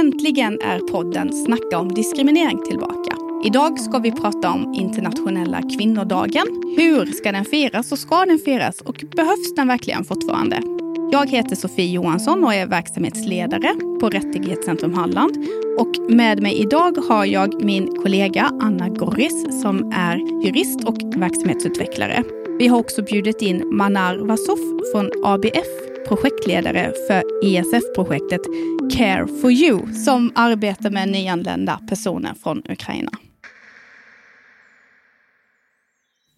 Äntligen är podden Snacka om diskriminering tillbaka. Idag ska vi prata om internationella kvinnodagen. Hur ska den firas och ska den firas och behövs den verkligen fortfarande? Jag heter Sofie Johansson och är verksamhetsledare på Rättighetscentrum Halland. Och med mig idag har jag min kollega Anna Gorris som är jurist och verksamhetsutvecklare. Vi har också bjudit in Manar Vasoff från ABF, projektledare för ESF-projektet Care for you, som arbetar med nyanlända personer från Ukraina.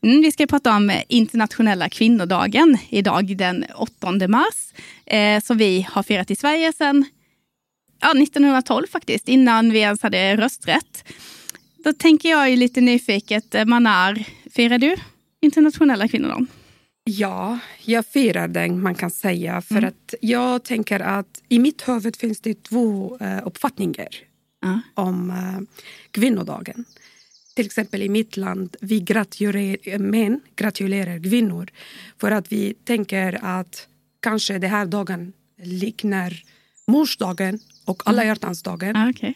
Mm, vi ska prata om internationella kvinnodagen idag den 8 mars, eh, som vi har firat i Sverige sedan ja, 1912 faktiskt, innan vi ens hade rösträtt. Då tänker jag ju lite nyfiket, eh, Manar, firar du internationella kvinnodagen? Ja, jag firar den man kan säga. För mm. att jag tänker att i mitt huvud finns det två uh, uppfattningar uh. om uh, kvinnodagen. Till exempel i mitt land, vi gratulerar, män gratulerar kvinnor för att vi tänker att kanske den här dagen liknar morsdagen och alla hjärtans dagen. Ah, okay.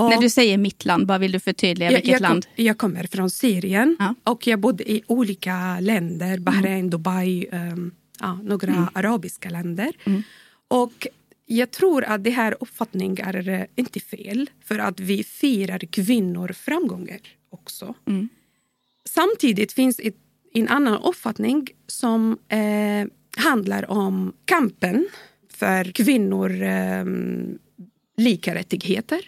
Och, När du säger mitt land, vad vill du förtydliga? Vilket jag, land? jag kommer från Syrien ja. och jag bodde i olika länder. Bahrain, mm. Dubai, um, ja, några mm. arabiska länder. Mm. Och jag tror att det här uppfattningen är eh, inte fel för att vi firar kvinnor framgångar också. Mm. Samtidigt finns ett, en annan uppfattning som eh, handlar om kampen för kvinnor eh, lika rättigheter.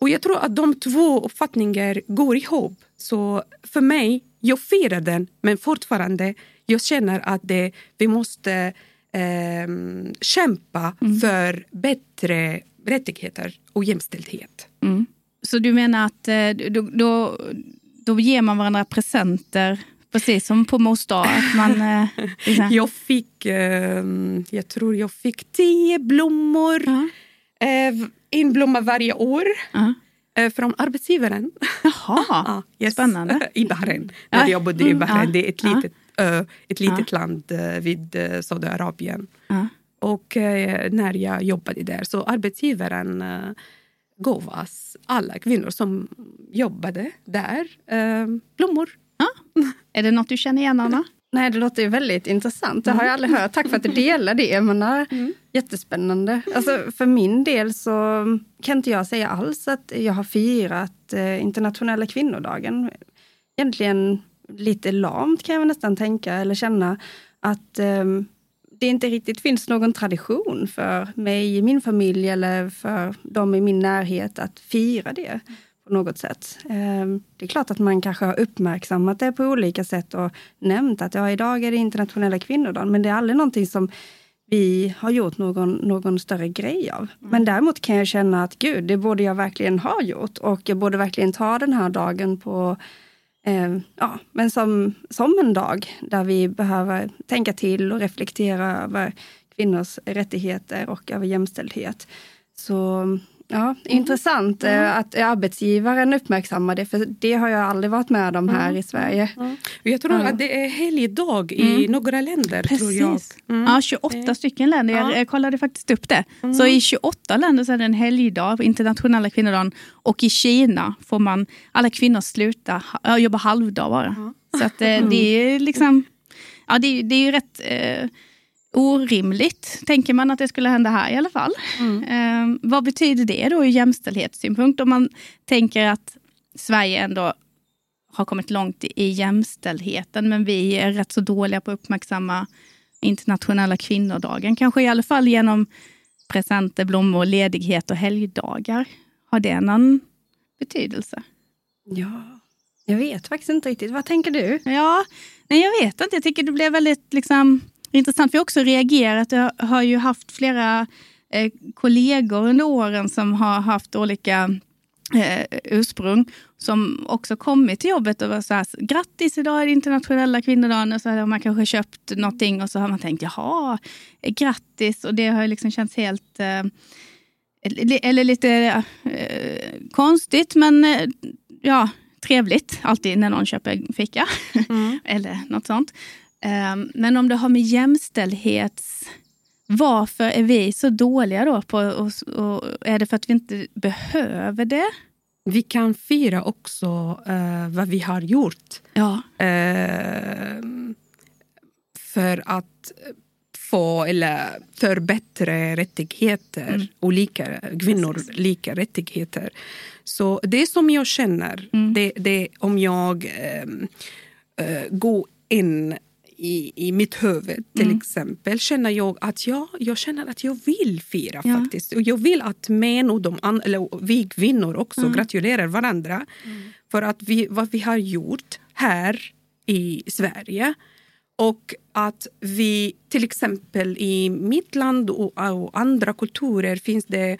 Och jag tror att de två uppfattningarna går ihop. Så för mig, jag firar den, men fortfarande jag känner att det, vi måste eh, kämpa mm. för bättre rättigheter och jämställdhet. Mm. Så du menar att eh, då, då, då ger man varandra presenter Precis som på mors dag. Att man, eh, liksom. jag fick, eh, jag tror jag fick tio blommor. Uh -huh. Eh, en blomma varje år. Uh -huh. från arbetsgivaren. Jaha, ah, yes. spännande. I Bahrain, när jag bodde i mm, Bahrain. Det är ett litet, uh, ett litet land vid Saudiarabien. Och när jag jobbade där så arbetsgivaren gav oss alla kvinnor som jobbade där blommor. Är det något du känner igen, Anna? Nej, det låter ju väldigt intressant. Det har jag aldrig hört. Tack för att du delar det. menar, mm. Jättespännande. Alltså, för min del så kan inte jag säga alls att jag har firat eh, internationella kvinnodagen. Egentligen lite lamt kan jag nästan tänka eller känna att eh, det inte riktigt finns någon tradition för mig i min familj eller för dem i min närhet att fira det på något sätt. Ehm, det är klart att man kanske har uppmärksammat det på olika sätt och nämnt att ja, idag är det internationella kvinnodagen, men det är aldrig någonting som vi har gjort någon, någon större grej av. Mm. Men däremot kan jag känna att gud, det borde jag verkligen ha gjort och jag borde verkligen ta den här dagen på eh, ja, men som, som en dag där vi behöver tänka till och reflektera över kvinnors rättigheter och över jämställdhet. Så Ja, mm. intressant mm. att arbetsgivaren uppmärksammar det, för det har jag aldrig varit med om här mm. i Sverige. Mm. Jag tror att det är helgdag i mm. några länder. Precis. Tror jag. Mm. Ja, 28 stycken länder. Jag, jag kollade faktiskt upp det. Så i 28 länder så är det en helgdag, internationella kvinnodagen. Och i Kina får man alla kvinnor sluta jobba halvdag bara. Så att, det är liksom, ja det, det är ju rätt eh, orimligt, tänker man att det skulle hända här i alla fall. Mm. Eh, vad betyder det då ur jämställdhetssynpunkt? Om man tänker att Sverige ändå har kommit långt i jämställdheten, men vi är rätt så dåliga på att uppmärksamma internationella kvinnodagen. Kanske i alla fall genom presenter, blommor, ledighet och helgdagar. Har det någon betydelse? Ja, jag vet faktiskt inte riktigt. Vad tänker du? Ja, nej jag vet inte. Jag tycker det blev väldigt liksom Intressant, vi har också reagerat. Jag har ju haft flera eh, kollegor under åren som har haft olika eh, ursprung som också kommit till jobbet och var så här, grattis idag är det internationella kvinnodagen och så har man kanske köpt någonting och så har man tänkt jaha, grattis och det har liksom känts helt eh, eller lite eh, konstigt men eh, ja, trevligt alltid när någon köper fika mm. eller något sånt. Ehm, men om det har med jämställdhets Varför är vi så dåliga då? På, och, och är det för att vi inte behöver det? Vi kan fira också uh, vad vi har gjort. Ja. Uh, för att få eller förbättra rättigheter, mm. olika kvinnor Precis. lika rättigheter. Så det som jag känner, mm. det, det om jag äh, går in i, i mitt huvud till mm. exempel känner jag att ja, jag känner att jag vill fira ja. faktiskt. Och jag vill att män och de an, eller vi kvinnor också mm. gratulerar varandra mm. för att vi, vad vi har gjort här i Sverige. Och att vi till exempel i mitt land och, och andra kulturer finns det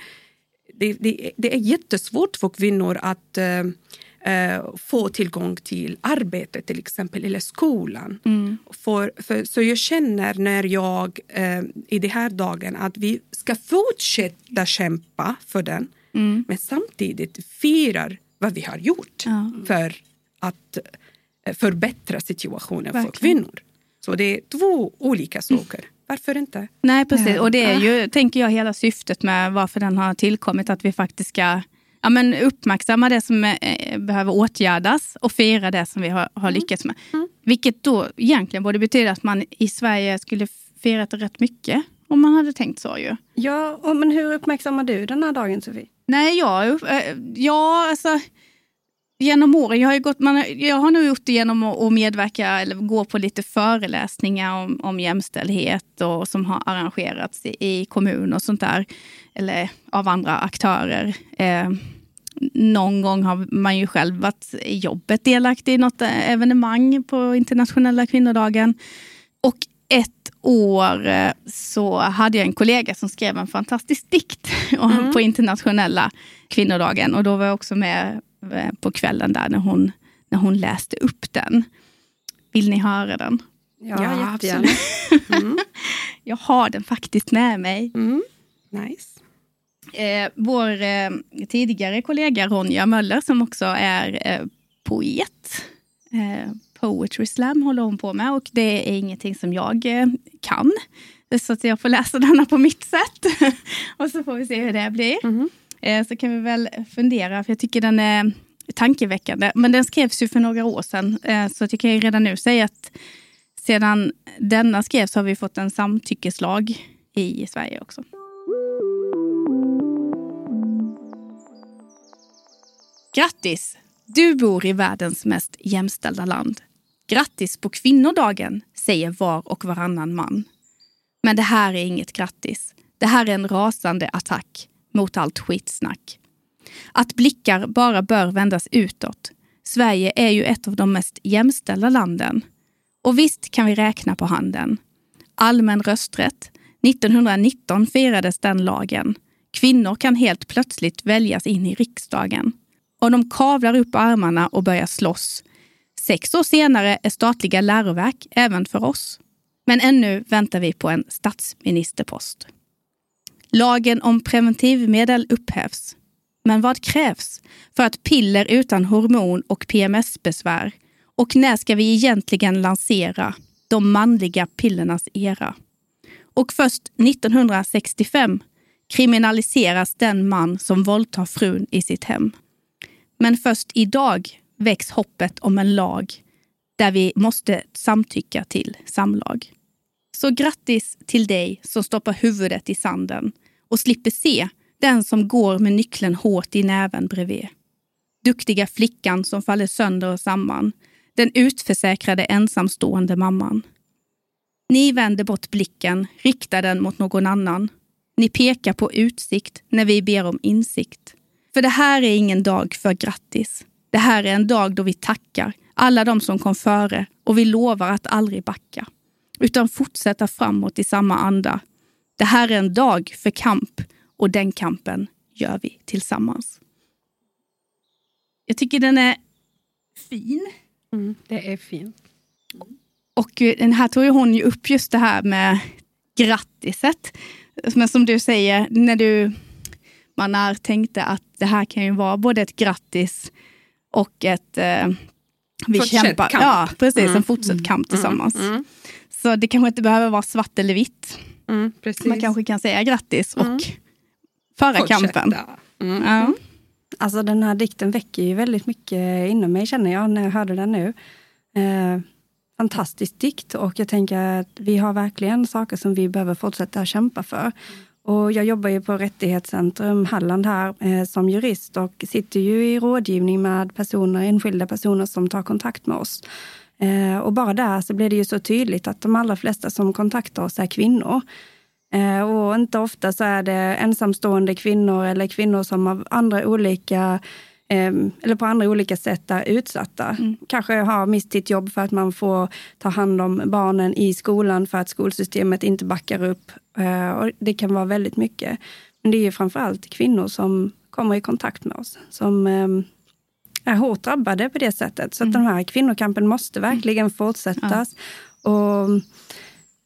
det, det, det, är jättesvårt för kvinnor att uh, få tillgång till arbete till exempel, eller skolan. Mm. För, för, så jag känner när jag uh, i den här dagen att vi ska fortsätta kämpa för den mm. men samtidigt firar vad vi har gjort ja. för att förbättra situationen Verkligen. för kvinnor. Så det är två olika saker. Varför inte? Nej, precis. Och det är ju, tänker jag, hela syftet med varför den har tillkommit. Att vi faktiskt ska ja, men uppmärksamma det som eh, behöver åtgärdas och fira det som vi har, har mm. lyckats med. Mm. Vilket då egentligen borde betyda att man i Sverige skulle firat rätt mycket. Om man hade tänkt så ju. Ja, men hur uppmärksammar du den här dagen Sofie? Nej, jag, eh, ja, alltså genom åren, jag har, gått, man, jag har nog gjort det genom att medverka eller gå på lite föreläsningar om, om jämställdhet och, som har arrangerats i, i kommun och sånt där. Eller av andra aktörer. Eh, någon gång har man ju själv varit i jobbet delaktig i något evenemang på internationella kvinnodagen. Och ett år eh, så hade jag en kollega som skrev en fantastisk dikt mm. på internationella kvinnodagen. Och då var jag också med på kvällen där när hon, när hon läste upp den. Vill ni höra den? Ja, ja jättegärna. Mm. jag har den faktiskt med mig. Mm. Nice. Eh, vår eh, tidigare kollega Ronja Möller som också är eh, poet. Eh, Poetry slam håller hon på med och det är ingenting som jag eh, kan. Så att jag får läsa denna på mitt sätt. och så får vi se hur det blir. Mm. Eh, så kan vi väl fundera, för jag tycker den är tankeväckande. Men den skrevs ju för några år sedan, eh, så jag kan ju redan nu säga att sedan denna skrevs har vi fått en samtyckeslag i Sverige också. Grattis! Du bor i världens mest jämställda land. Grattis på kvinnodagen, säger var och varannan man. Men det här är inget grattis. Det här är en rasande attack mot allt skitsnack. Att blickar bara bör vändas utåt. Sverige är ju ett av de mest jämställda landen. Och visst kan vi räkna på handen. Allmän rösträtt. 1919 firades den lagen. Kvinnor kan helt plötsligt väljas in i riksdagen. Och de kavlar upp armarna och börjar slåss. Sex år senare är statliga läroverk även för oss. Men ännu väntar vi på en statsministerpost. Lagen om preventivmedel upphävs. Men vad krävs för att piller utan hormon och PMS-besvär? Och när ska vi egentligen lansera de manliga pillernas era? Och först 1965 kriminaliseras den man som våldtar frun i sitt hem. Men först idag väcks hoppet om en lag där vi måste samtycka till samlag. Så grattis till dig som stoppar huvudet i sanden och slipper se den som går med nyckeln hårt i näven bredvid. Duktiga flickan som faller sönder och samman. Den utförsäkrade ensamstående mamman. Ni vänder bort blicken, riktar den mot någon annan. Ni pekar på utsikt när vi ber om insikt. För det här är ingen dag för grattis. Det här är en dag då vi tackar alla de som kom före och vi lovar att aldrig backa utan fortsätta framåt i samma anda. Det här är en dag för kamp och den kampen gör vi tillsammans. Jag tycker den är fin. Mm, det är fin. Och eh, den här tog ju hon ju upp just det här med grattiset. Men som du säger, när du man är, tänkte att det här kan ju vara både ett grattis och ett eh, vi fortsätt kämpar. Kamp. Ja, precis. Mm. En fortsatt kamp mm. tillsammans. Mm. Så det kanske inte behöver vara svart eller vitt. Mm, man kanske kan säga grattis och mm. föra Fortsätta. kampen. Mm. Ja. Alltså den här dikten väcker ju väldigt mycket inom mig känner jag när jag hörde den nu. Eh, fantastisk dikt och jag tänker att vi har verkligen saker som vi behöver fortsätta kämpa för. Och jag jobbar ju på Rättighetscentrum Halland här eh, som jurist och sitter ju i rådgivning med personer, enskilda personer som tar kontakt med oss. Eh, och bara där så blir det ju så tydligt att de allra flesta som kontaktar oss är kvinnor. Eh, och inte ofta så är det ensamstående kvinnor eller kvinnor som av andra olika Ehm, eller på andra olika sätt är utsatta. Mm. Kanske har mist sitt jobb för att man får ta hand om barnen i skolan för att skolsystemet inte backar upp. Eh, och det kan vara väldigt mycket. Men det är framförallt kvinnor som kommer i kontakt med oss som ehm, är hårt drabbade på det sättet. Så att mm. den här kvinnokampen måste verkligen fortsättas. Ja. Och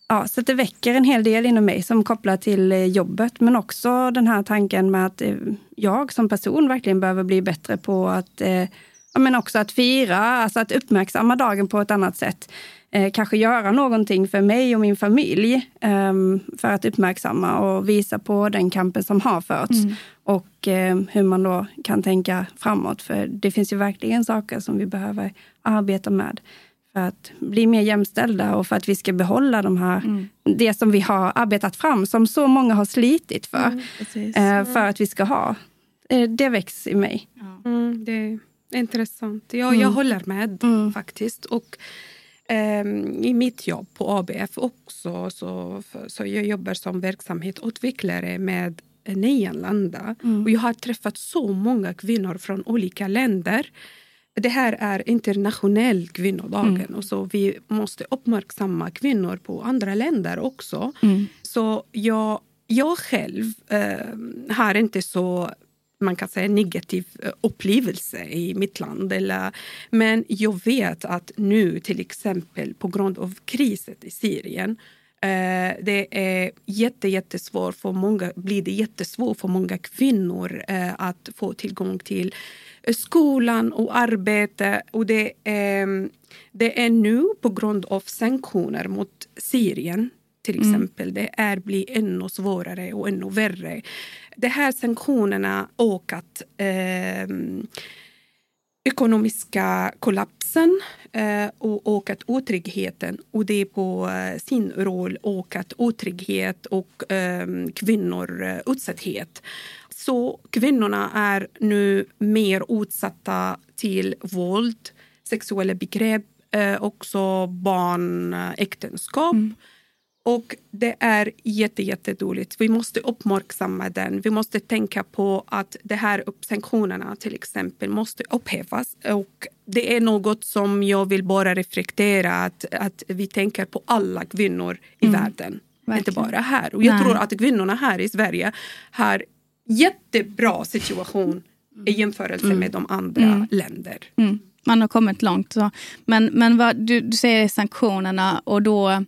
Ja, så det väcker en hel del inom mig som kopplar till eh, jobbet, men också den här tanken med att eh, jag som person verkligen behöver bli bättre på att eh, men också att fira, alltså att uppmärksamma dagen på ett annat sätt. Kanske göra någonting för mig och min familj ehm, för att uppmärksamma och visa på den kampen som har förts. Mm. Och hur man då kan tänka framåt. För det finns ju verkligen saker som vi behöver arbeta med för att bli mer jämställda och för att vi ska behålla de här, mm. det som vi har arbetat fram, som så många har slitit för. Mm, eh, för att vi ska ha. Eh, det väcks i mig. Ja. Mm, det är intressant. Ja, jag mm. håller med mm. faktiskt. Och eh, I mitt jobb på ABF också, så, så jag jobbar som verksamhetsutvecklare med nyanlända. Mm. Och jag har träffat så många kvinnor från olika länder det här är internationell kvinnodagen mm. och så vi måste uppmärksamma kvinnor på andra länder också. Mm. Så jag, jag själv eh, har inte så man kan säga negativ eh, upplevelse i mitt land. Eller, men jag vet att nu till exempel på grund av krisen i Syrien eh, det är jätte, jättesvårt för många, blir det jättesvårt för många kvinnor eh, att få tillgång till skolan och arbete. Och det, är, det är nu på grund av sanktioner mot Syrien till mm. exempel. Mm. Det är blir ännu svårare och ännu värre. De här sanktionerna ökat eh, ekonomiska kollapsen eh, och ökat otryggheten. Och det är på eh, sin roll ökat otrygghet och eh, kvinnor utsatthet. Så kvinnorna är nu mer utsatta till våld, sexuella begrepp, eh, också barnäktenskap. Mm. Och det är jätte. Vi måste uppmärksamma den. Vi måste tänka på att de här sanktionerna till exempel måste upphävas. Och det är något som jag vill bara reflektera att, att vi tänker på alla kvinnor i mm. världen. Verkligen. Inte bara här. Och jag Nej. tror att kvinnorna här i Sverige har jättebra situation i jämförelse mm. med de andra mm. länder. Mm. Man har kommit långt. Så. Men, men vad, du, du säger sanktionerna och då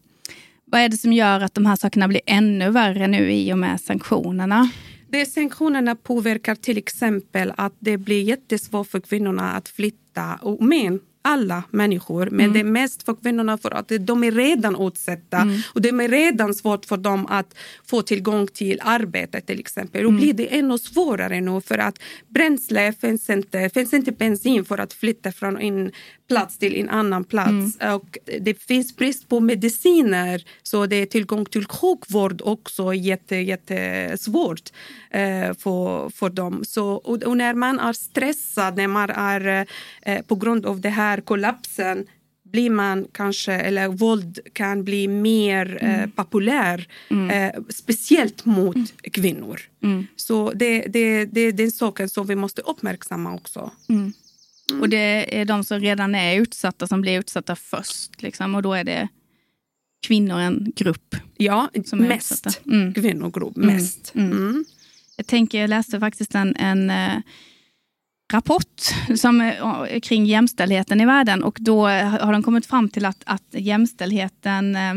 vad är det som gör att de här sakerna blir ännu värre nu i och med sanktionerna? Det sanktionerna påverkar till exempel att det blir jättesvårt för kvinnorna att flytta. Och men alla människor, men mm. det är mest för kvinnorna för att de är redan utsatta mm. och det är redan svårt för dem att få tillgång till arbete till exempel. Då mm. blir det ännu svårare nu för att bränsle finns inte, finns inte bensin för att flytta från en plats till en annan plats. Mm. Och det finns brist på mediciner så det är tillgång till sjukvård också jätte, jättesvårt eh, för, för dem. Så, och, och, när man är stressad, när man är eh, på grund av det här kollapsen blir man kanske, eller våld kan bli mer eh, mm. eh, populär, mm. eh, speciellt mot mm. kvinnor. Mm. Så det, det, det är den saken som vi måste uppmärksamma också. Mm. Mm. Och det är de som redan är utsatta som blir utsatta först. Liksom, och då är det kvinnor en grupp. Ja, som mest mm. kvinnogrupp. Mest. Jag tänker, jag läste faktiskt en, en äh, rapport som, kring jämställdheten i världen. Och då har de kommit fram till att, att jämställdheten, eh,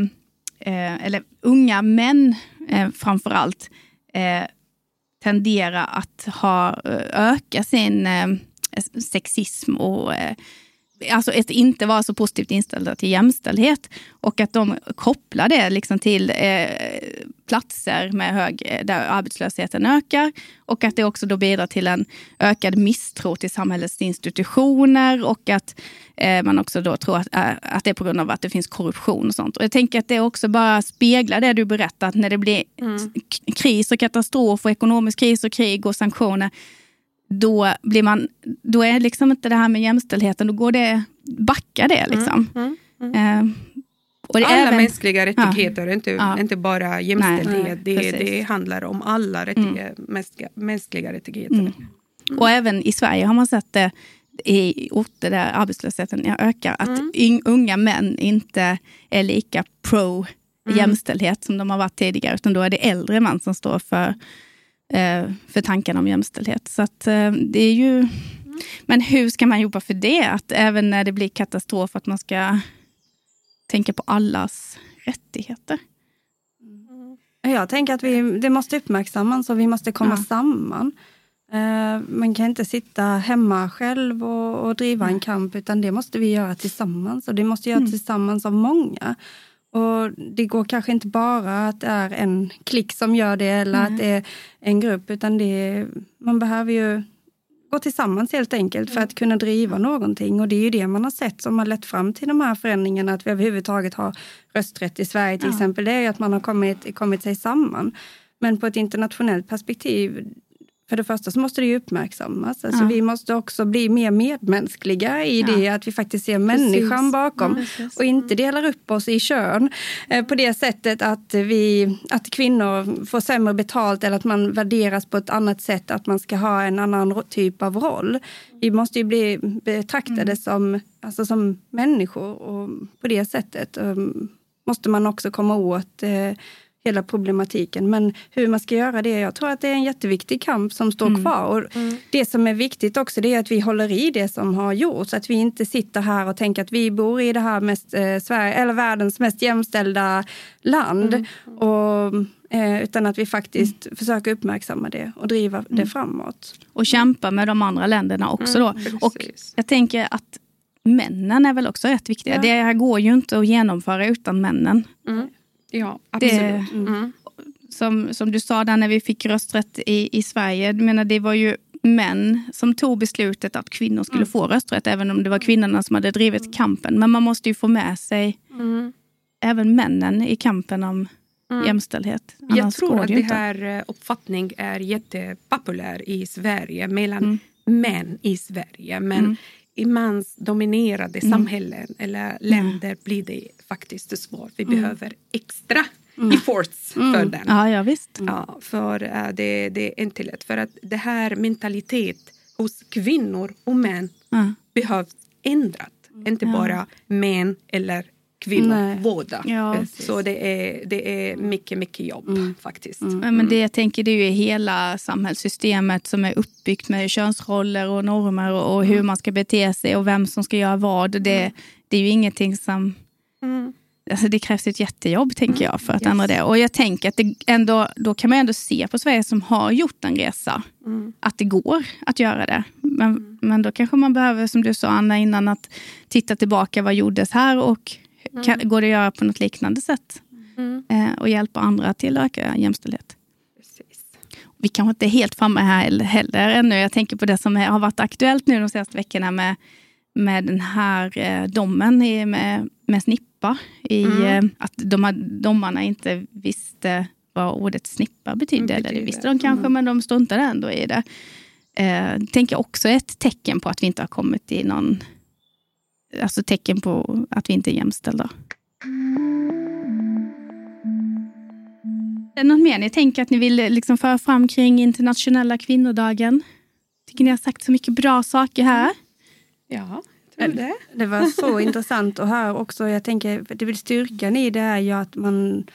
eh eller unga män eh, framför allt, eh, tenderar att ha, öka sin sexism och eh, alltså att inte vara så positivt inställda till jämställdhet. Och att de kopplar det liksom till eh, platser med hög, där arbetslösheten ökar och att det också då bidrar till en ökad misstro till samhällets institutioner och att eh, man också då tror att, äh, att det är på grund av att det finns korruption och sånt. Och jag tänker att det också bara speglar det du berättat när det blir mm. kris och katastrof och ekonomisk kris och krig och sanktioner. Då, blir man, då är liksom inte det här med jämställdheten, då går det, backar det liksom. Mm. Mm. Eh, och alla även, mänskliga rättigheter, ja, inte, ja, inte bara jämställdhet. Nej, det, det, handlar om alla rättigheter, mm. mänskliga, mänskliga rättigheter. Mm. Mm. Och även i Sverige har man sett det i orter där arbetslösheten ökar, att mm. unga män inte är lika pro mm. jämställdhet som de har varit tidigare, utan då är det äldre män som står för, för tanken om jämställdhet. Så att, eh, det är ju... Men hur ska man jobba för det? Att även när det blir katastrof, att man ska tänka på allas rättigheter. Mm. Jag tänker att vi, det måste uppmärksammas och vi måste komma ja. samman. Uh, man kan inte sitta hemma själv och, och driva en kamp utan det måste vi göra tillsammans och det måste göras mm. tillsammans av många. Och Det går kanske inte bara att det är en klick som gör det eller mm. att det är en grupp utan det, man behöver ju gå tillsammans helt enkelt för att kunna driva någonting. Och det är ju det man har sett som har lett fram till de här förändringarna, att vi överhuvudtaget har rösträtt i Sverige till ja. exempel. Det är ju att man har kommit, kommit sig samman. Men på ett internationellt perspektiv, för det första så måste det ju uppmärksammas. Alltså ja. Vi måste också bli mer medmänskliga i ja. det att vi faktiskt ser människan precis. bakom ja, och inte delar upp oss i kön eh, på det sättet att, vi, att kvinnor får sämre betalt eller att man värderas på ett annat sätt, att man ska ha en annan typ av roll. Vi måste ju bli betraktade mm. som, alltså som människor och på det sättet um, måste man också komma åt eh, hela problematiken. Men hur man ska göra det, jag tror att det är en jätteviktig kamp som står mm. kvar. Och mm. Det som är viktigt också det är att vi håller i det som har gjorts. Att vi inte sitter här och tänker att vi bor i det här mest, eh, Sverige, eller världens mest jämställda land. Mm. Och, eh, utan att vi faktiskt försöker uppmärksamma det och driva det mm. framåt. Och kämpa med de andra länderna också. Då. Mm, och jag tänker att männen är väl också rätt viktiga. Ja. Det här går ju inte att genomföra utan männen. Mm. Ja, absolut. Det, mm. som, som du sa där när vi fick rösträtt i, i Sverige, menar, det var ju män som tog beslutet att kvinnor skulle mm. få rösträtt, även om det var kvinnorna som hade drivit mm. kampen. Men man måste ju få med sig mm. även männen i kampen om mm. jämställdhet. Annars Jag tror att det här eh, uppfattningen är jättepopulär i Sverige mellan mm. män i Sverige. Men mm. i mansdominerade mm. samhällen eller länder blir det faktiskt svårt. Vi mm. behöver extra mm. efforts för mm. den. Ja, ja, visst. Ja, för uh, det, det är inte lätt. För att det här mentalitet hos kvinnor och män mm. behövs ändrat. Inte ja. bara män eller kvinnor, Nej. båda. Ja, så det är, det är mycket, mycket jobb mm. faktiskt. Mm. Men det jag tänker det är ju hela samhällssystemet som är uppbyggt med könsroller och normer och, och hur mm. man ska bete sig och vem som ska göra vad. Det, mm. det är ju ingenting som Mm. Alltså det krävs ett jättejobb tänker jag för att yes. ändra det. Och jag tänker att det ändå, då kan man ändå se på Sverige som har gjort en resa, mm. att det går att göra det. Men, mm. men då kanske man behöver, som du sa Anna innan, att titta tillbaka vad gjordes här och mm. kan, går det att göra på något liknande sätt? Mm. Eh, och hjälpa andra till att öka jämställdhet. Vi kanske inte är helt framme här heller ännu. Jag tänker på det som har varit aktuellt nu de senaste veckorna med med den här eh, domen i, med, med snippa. I, mm. eh, att de här domarna inte visste vad ordet snippa betydde. Mm, eller det visste de kanske, mm. men de struntade ändå i det. Eh, tänker också ett tecken på att vi inte har kommit i någon... Alltså tecken på att vi inte är jämställda. Är det något mer ni tänker att ni vill liksom föra fram kring internationella kvinnodagen? Tycker ni har sagt så mycket bra saker här. Ja, tror det. Det var så intressant att höra också. Jag tänker, det vill styrkan i det är ju att man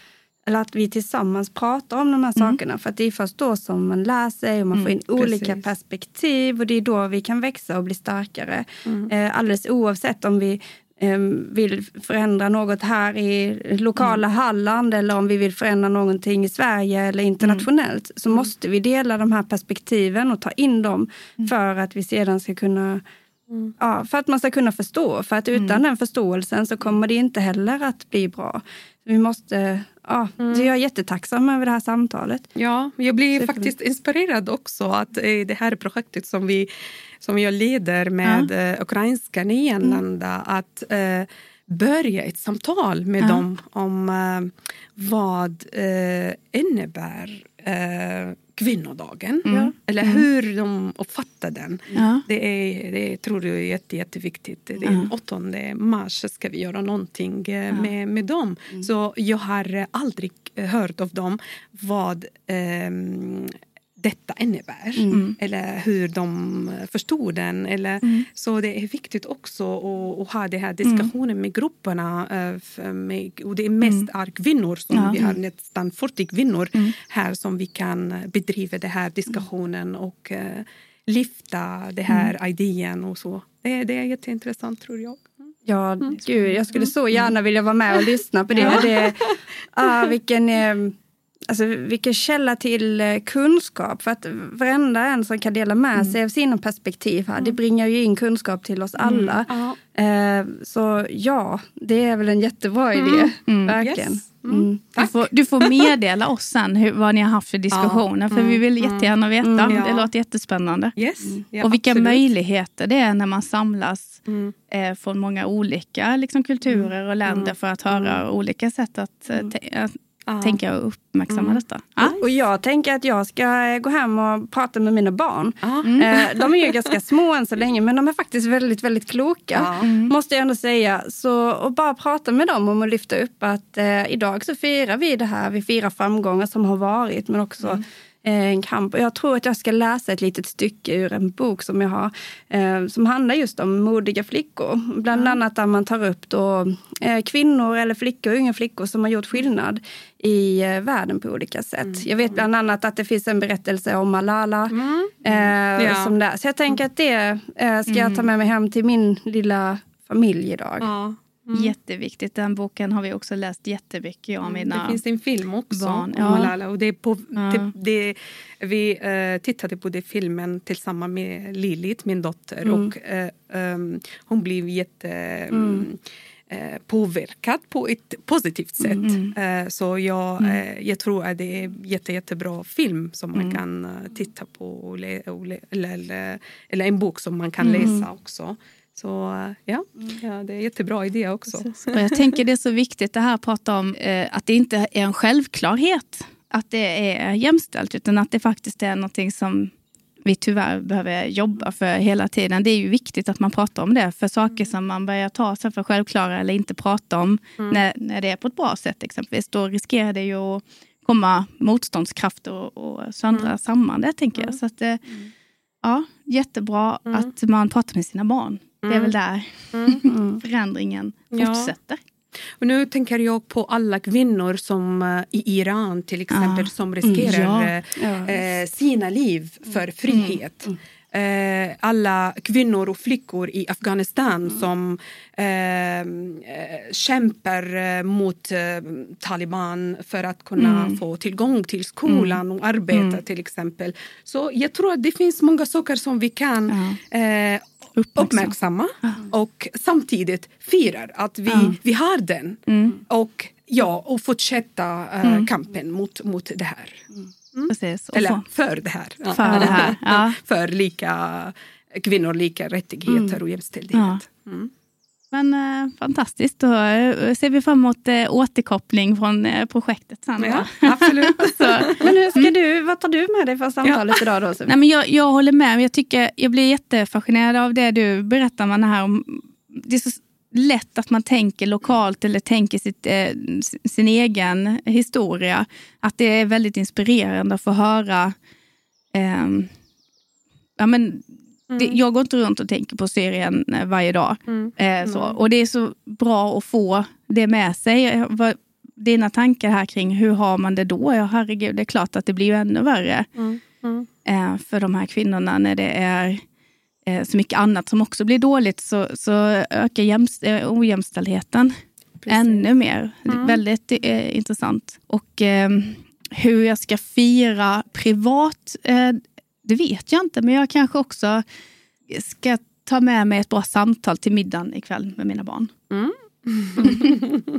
eller att vi tillsammans pratar om de här mm. sakerna. För det är först då som man lär sig och man mm, får in olika precis. perspektiv och det är då vi kan växa och bli starkare. Mm. Eh, alldeles oavsett om vi eh, vill förändra något här i lokala mm. Halland eller om vi vill förändra någonting i Sverige eller internationellt så mm. måste vi dela de här perspektiven och ta in dem mm. för att vi sedan ska kunna Mm. Ja, för att man ska kunna förstå. För att utan mm. den förståelsen så kommer det inte heller att bli bra. Vi måste ja, mm. jag är jättetacksam över det här samtalet. Ja, jag blir Super. faktiskt inspirerad också att i det här projektet som, vi, som jag leder med ja. Eh, ukrainska nyanlända mm. att eh, börja ett samtal med ja. dem om eh, vad eh, innebär eh, kvinnodagen. Mm. Eller mm. hur de uppfattar den. Ja. Det, är, det tror jag är jätte, jätteviktigt. Den 8 mars ska vi göra någonting eh, med, med dem. Mm. Så jag har aldrig hört av dem vad eh, detta innebär mm. eller hur de förstod den. Eller, mm. Så det är viktigt också att, att ha den här diskussionen mm. med grupperna. Eh, med, och det är mest mm. är kvinnor, som ja. vi har nästan 40 kvinnor mm. här som vi kan bedriva den här diskussionen och uh, lyfta den här mm. idén och så. Det, det är jätteintressant tror jag. Ja, gud, jag skulle så gärna vilja vara med och lyssna på det. det uh, vilken, uh, alltså, vilken källa till eh, kunskap. För att varenda en som kan dela med mm. sig av sina perspektiv här, det mm. bringar ju in kunskap till oss alla. Mm. Eh, så ja, det är väl en jättebra mm. idé. Mm. Verkligen. Yes. Mm. Du, får, du, får, meddela oss sen hur, vad ni har haft för diskussioner. Ja. För vi vill jättegärna veta. Mm, ja. Det låter jättespännande. Yes. Ja, och vilka absolut. möjligheter det är när man samlas mm. eh, från många olika liksom, kulturer och länder för att höra olika sätt att, eh, att ja. tänka och uppmärksamma mm. detta. Ja. Och jag tänker att jag ska gå hem och prata med mina barn. Mm. Eh, de är ju ganska små än så länge men de är faktiskt väldigt, väldigt kloka. Mm. Måste jag ändå säga. Så och bara prata med dem om att lyfta upp att eh, idag så firar vi det här. Vi firar framgångar som har varit men också mm. Eh, en kamp. Och jag tror att jag ska läsa ett litet stycke ur en bok som jag har eh, som handlar just om modiga flickor. Bland mm. annat där man tar upp då, eh, kvinnor eller flickor, unga flickor som har gjort skillnad i eh, världen på olika sätt. Mm. Jag vet bland annat att det finns en berättelse om Malala. Mm. Eh, ja. som där. Så jag tänker att det eh, ska jag ta mm. med mig hem till min lilla familj idag. Ja. Mm. Jätteviktigt. Den boken har vi också läst jättemycket. Och mina det finns en film också barn. om Malala. Och det på, ja. det, det, vi uh, tittade på den filmen tillsammans med Lilith, min dotter. Mm. Och uh, um, Hon blev jätte... Mm. Uh, påverkad på ett positivt sätt. Mm. Så jag, mm. jag tror att det är en jätte, jättebra film som man mm. kan titta på eller, eller, eller, en bok som man kan mm. läsa också. Så ja, mm. ja, det är en jättebra idé också. Och jag tänker det är så viktigt det här att prata om eh, att det inte är en självklarhet att det är jämställt utan att det faktiskt är någonting som vi tyvärr behöver jobba för hela tiden. Det är ju viktigt att man pratar om det. För saker som man börjar ta sig för självklara eller inte prata om mm. när, när det är på ett bra sätt exempelvis, då riskerar det ju att komma motståndskrafter och, och söndra mm. samman det tänker jag. Mm. Så att, eh, ja, jättebra mm. att man pratar med sina barn. Det är väl där mm. förändringen fortsätter. Ja. Och nu tänker jag på alla kvinnor som uh, i Iran till exempel ja. som riskerar mm, ja. uh, sina liv för mm. frihet. Mm. Uh, alla kvinnor och flickor i Afghanistan mm. som kämpar mot Taliban för att kunna mm. få tillgång till skolan och arbeta till exempel. Så jag tror att det finns många saker som vi kan uppmärksamma, uppmärksamma och samtidigt firar att vi, ja. vi har den. Mm. Och, ja, och fortsätta uh, mm. kampen mot, mot det här. Mm. Precis. Eller för det här. För, det här. Ja. för lika kvinnor, lika rättigheter mm. och jämställdhet. Men eh, fantastiskt, då eh, ser vi fram emot eh, återkoppling från eh, projektet sen. Ja, absolut. men hur ska mm. du, vad tar du med dig för samtalet ja. idag? Då, Nej, men jag, jag håller med, jag, tycker, jag blir jättefascinerad av det du berättar. Man här om, det är så lätt att man tänker lokalt eller tänker sitt, eh, sin egen historia. Att det är väldigt inspirerande att få höra eh, ja, men det, mm. jag går inte runt och tänker på serien eh, varje dag. Mm. Eh, så. Och det är så bra att få det med sig. Eh, vad, dina tankar här kring hur har man det då? Ja, herregud, det är klart att det blir ju ännu värre mm. mm. Eh, för de här kvinnorna när det är eh, så mycket annat som också blir dåligt så, så ökar jämst, eh, ojämställdheten Precis. ännu mer. Mm. Väldigt intressant. Och hur jag ska fira privat, det vet jag inte, men jag kanske också ska ta med mig ett bra samtal till middagen ikväll med mina barn. Mm.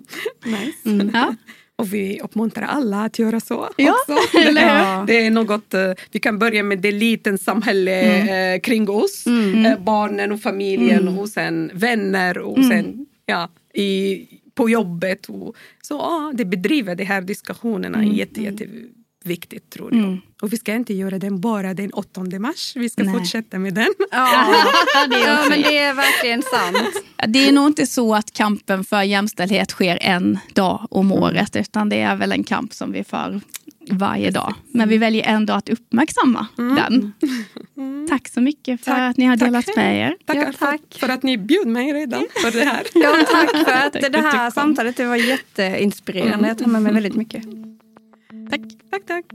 nice. Mm. Ja. Och vi uppmuntrar alla att göra så ja, också. Det, är, det är något, eh, vi kan börja med det liten samhälle mm. kring oss. Mm. Barnen och familjen mm. och sen vänner och mm. sen ja, i, på jobbet. Och, så ja, det bedriver de här diskussionerna mm. jätte, jätte viktigt tror jag. Mm. Och vi ska inte göra den bara den 8 mars, vi ska Nej. fortsätta med den. Ja, det är, ja, men det är verkligen sant. Det är nog inte så att kampen för jämställdhet sker en dag om året, utan det är väl en kamp som vi för varje dag. Men vi väljer ändå att uppmärksamma mm. den. Mm. Tack så mycket för tack, att ni har delat med er. Tack, ja, tack. För, för, att ni bjöd mig redan för det här. Ja, tack för att tack det här samtalet det var jätteinspirerande. Jag tar med mig väldigt mycket. Tack, tack, tack.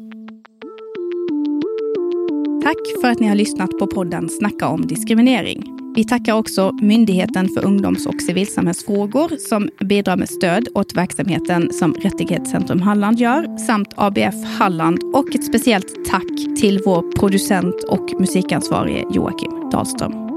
Tack för att ni har lyssnat på podden Snacka om diskriminering. Vi tackar också Myndigheten för ungdoms och civilsamhällsfrågor som bidrar med stöd åt verksamheten som Rättighetscentrum Halland gör, samt ABF Halland och ett speciellt tack till vår producent och musikansvarige Joakim Dahlström.